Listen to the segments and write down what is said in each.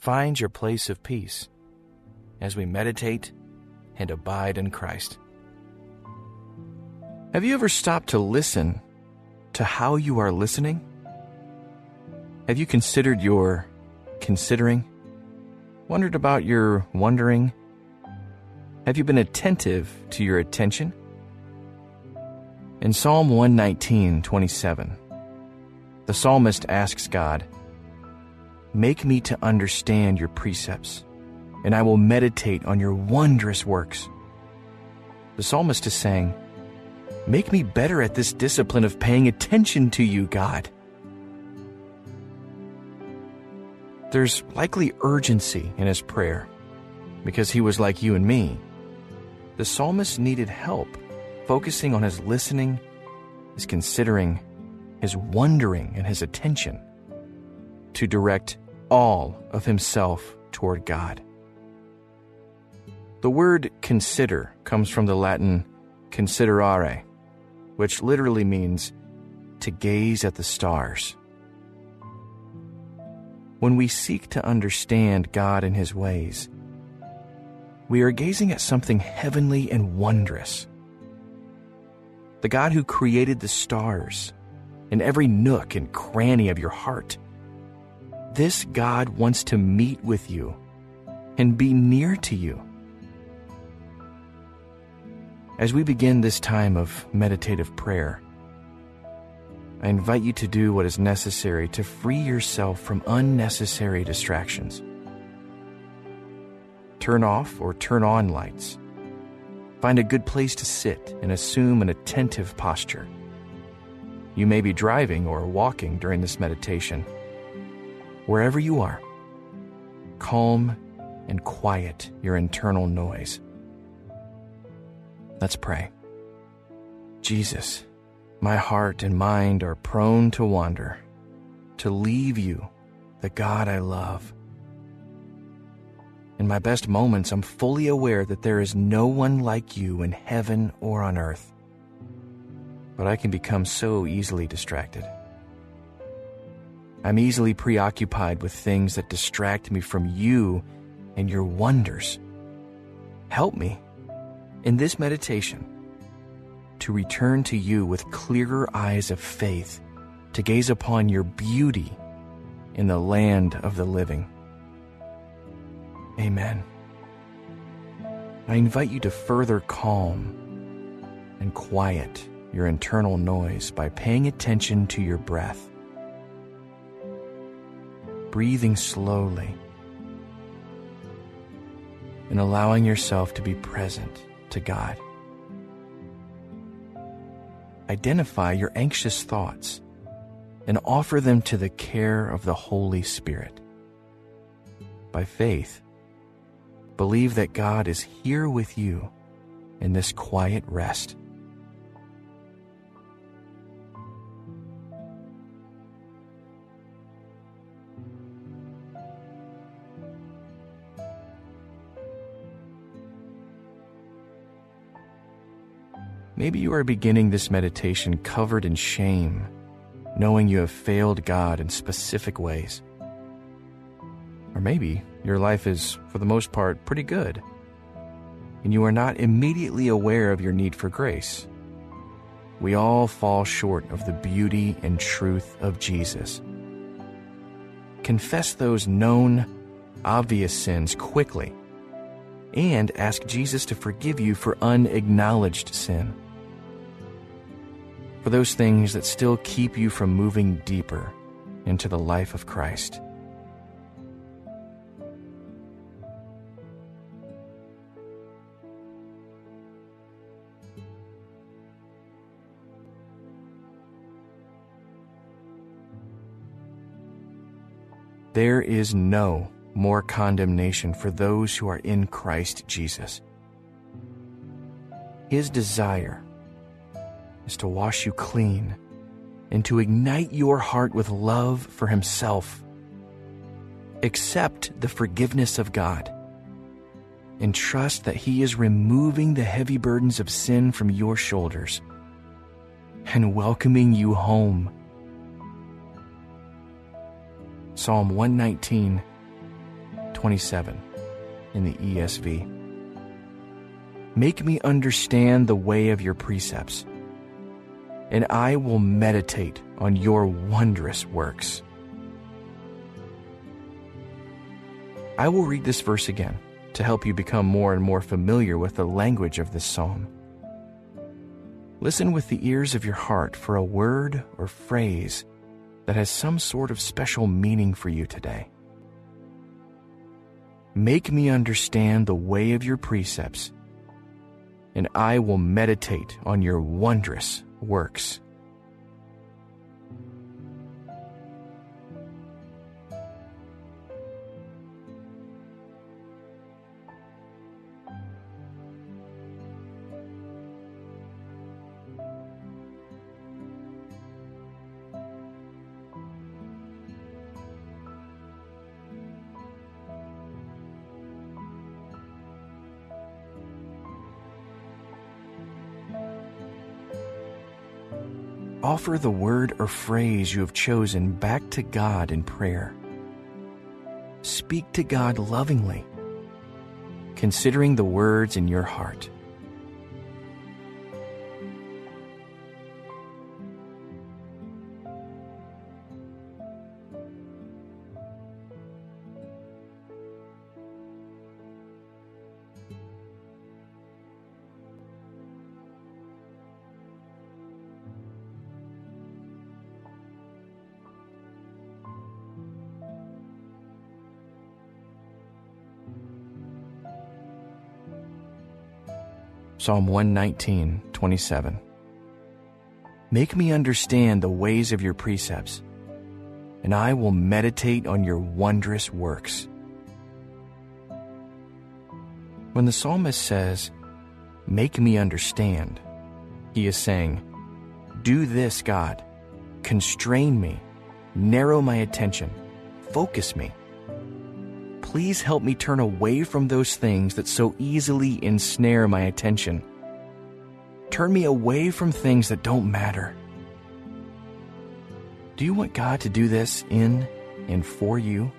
find your place of peace as we meditate and abide in Christ. Have you ever stopped to listen to how you are listening? Have you considered your considering? Wondered about your wondering? Have you been attentive to your attention? In Psalm 119, 27, the psalmist asks God, Make me to understand your precepts, and I will meditate on your wondrous works. The psalmist is saying, Make me better at this discipline of paying attention to you, God. There's likely urgency in his prayer because he was like you and me. The psalmist needed help focusing on his listening, his considering, his wondering, and his attention to direct all of himself toward God. The word consider comes from the Latin considerare, which literally means to gaze at the stars. When we seek to understand God and His ways, we are gazing at something heavenly and wondrous. The God who created the stars in every nook and cranny of your heart. This God wants to meet with you and be near to you. As we begin this time of meditative prayer, I invite you to do what is necessary to free yourself from unnecessary distractions. Turn off or turn on lights. Find a good place to sit and assume an attentive posture. You may be driving or walking during this meditation. Wherever you are, calm and quiet your internal noise. Let's pray. Jesus, my heart and mind are prone to wander, to leave you, the God I love. In my best moments, I'm fully aware that there is no one like you in heaven or on earth. But I can become so easily distracted. I'm easily preoccupied with things that distract me from you and your wonders. Help me in this meditation to return to you with clearer eyes of faith, to gaze upon your beauty in the land of the living. Amen. I invite you to further calm and quiet your internal noise by paying attention to your breath. Breathing slowly and allowing yourself to be present to God. Identify your anxious thoughts and offer them to the care of the Holy Spirit. By faith, believe that God is here with you in this quiet rest. Maybe you are beginning this meditation covered in shame, knowing you have failed God in specific ways. Or maybe your life is, for the most part, pretty good, and you are not immediately aware of your need for grace. We all fall short of the beauty and truth of Jesus. Confess those known, obvious sins quickly and ask Jesus to forgive you for unacknowledged sin for those things that still keep you from moving deeper into the life of Christ. There is no more condemnation for those who are in Christ Jesus. His desire is to wash you clean and to ignite your heart with love for Himself. Accept the forgiveness of God and trust that He is removing the heavy burdens of sin from your shoulders and welcoming you home. Psalm 119, 27 in the ESV. Make me understand the way of your precepts, and I will meditate on your wondrous works. I will read this verse again to help you become more and more familiar with the language of this psalm. Listen with the ears of your heart for a word or phrase that has some sort of special meaning for you today. Make me understand the way of your precepts, and I will meditate on your wondrous works. Offer the word or phrase you have chosen back to God in prayer. Speak to God lovingly, considering the words in your heart. Psalm 119, 27. Make me understand the ways of your precepts, and I will meditate on your wondrous works. When the psalmist says, Make me understand, he is saying, Do this, God. Constrain me, narrow my attention, focus me please help me turn away from those things that so easily ensnare my attention. Turn me away from things that don't matter. Do you want God to do this in and for you?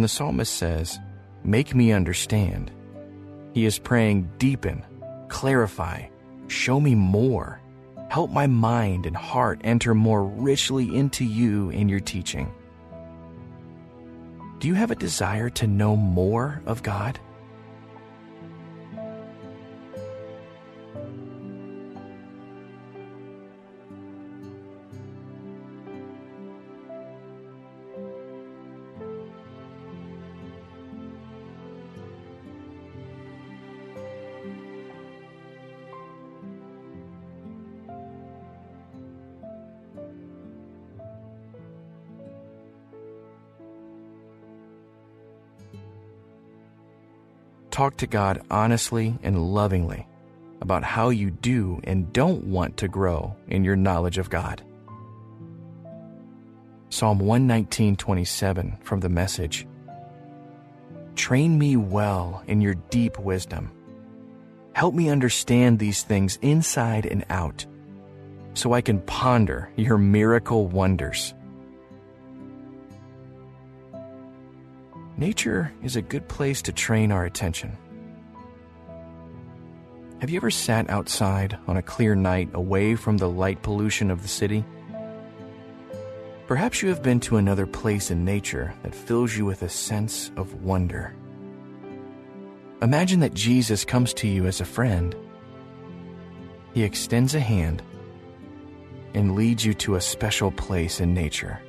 When the psalmist says, Make me understand, he is praying, Deepen, clarify, show me more. Help my mind and heart enter more richly into you and your teaching. Do you have a desire to know more of God? Talk to God honestly and lovingly about how you do and don't want to grow in your knowledge of God. Psalm 119:27 from the message. Train me well in your deep wisdom. Help me understand these things inside and out so I can ponder your miracle wonders. Nature is a good place to train our attention. Have you ever sat outside on a clear night away from the light pollution of the city? Perhaps you have been to another place in nature that fills you with a sense of wonder. Imagine that Jesus comes to you as a friend. He extends a hand and leads you to a special place in nature.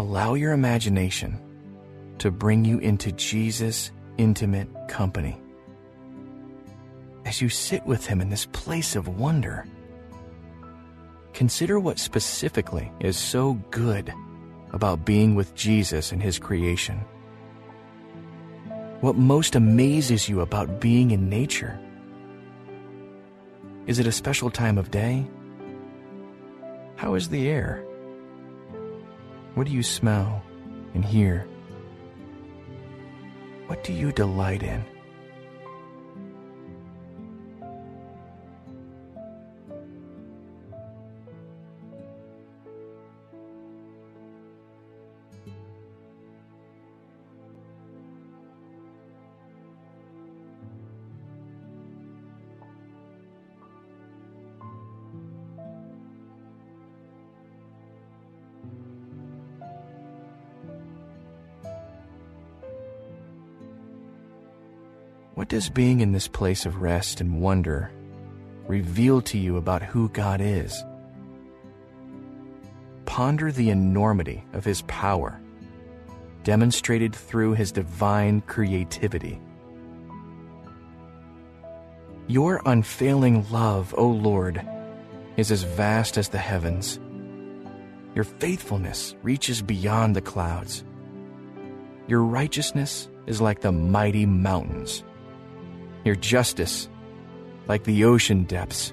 Allow your imagination to bring you into Jesus' intimate company. As you sit with him in this place of wonder, consider what specifically is so good about being with Jesus and his creation. What most amazes you about being in nature? Is it a special time of day? How is the air? What do you smell and hear? What do you delight in? What does being in this place of rest and wonder reveal to you about who God is? Ponder the enormity of His power, demonstrated through His divine creativity. Your unfailing love, O Lord, is as vast as the heavens. Your faithfulness reaches beyond the clouds. Your righteousness is like the mighty mountains your justice like the ocean depths.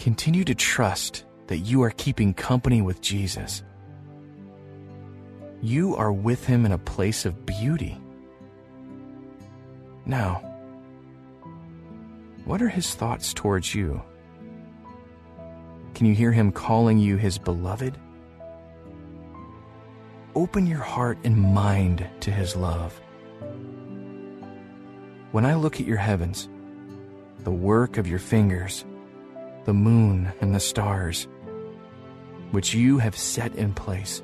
Continue to trust that you are keeping company with Jesus. You are with him in a place of beauty. Now, what are his thoughts towards you? Can you hear him calling you his beloved? Open your heart and mind to his love. When I look at your heavens, the work of your fingers, the moon and the stars, which you have set in place.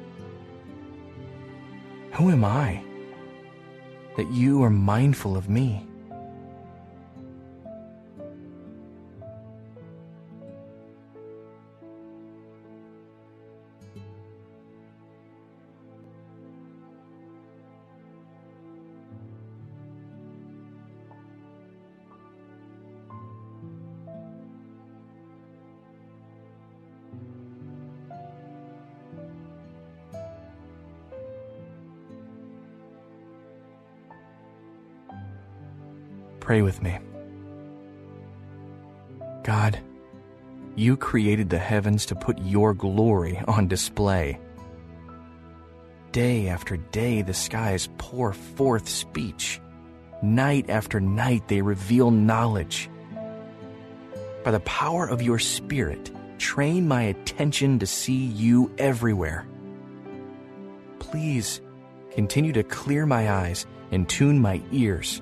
Who am I that you are mindful of me? Pray with me. God, you created the heavens to put your glory on display. Day after day, the skies pour forth speech. Night after night, they reveal knowledge. By the power of your Spirit, train my attention to see you everywhere. Please continue to clear my eyes and tune my ears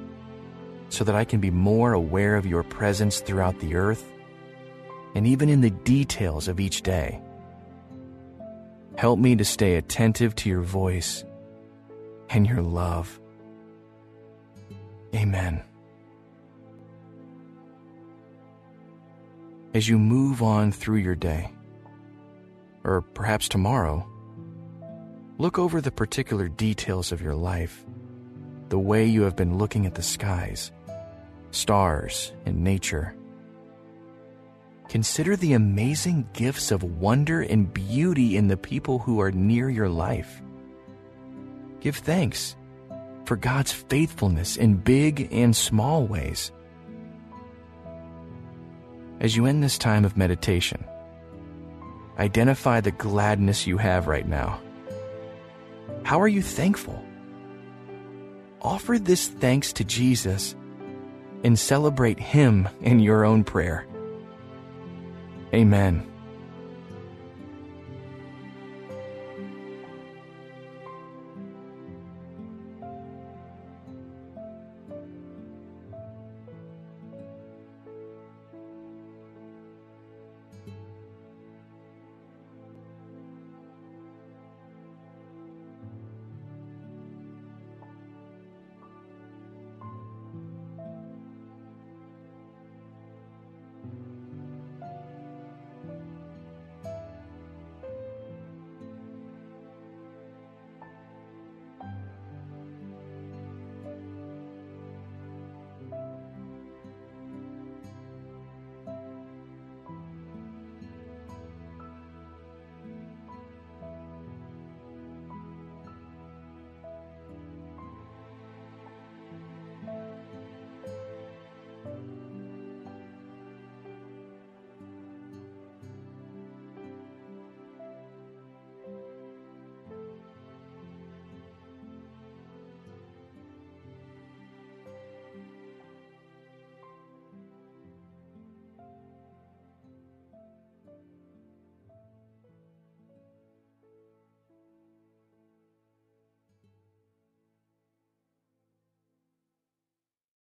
so that I can be more aware of your presence throughout the earth and even in the details of each day. Help me to stay attentive to your voice and your love. Amen. As you move on through your day, or perhaps tomorrow, Look over the particular details of your life, the way you have been looking at the skies, stars, and nature. Consider the amazing gifts of wonder and beauty in the people who are near your life. Give thanks for God's faithfulness in big and small ways. As you end this time of meditation, identify the gladness you have right now. How are you thankful? Offer this thanks to Jesus and celebrate Him in your own prayer. Amen.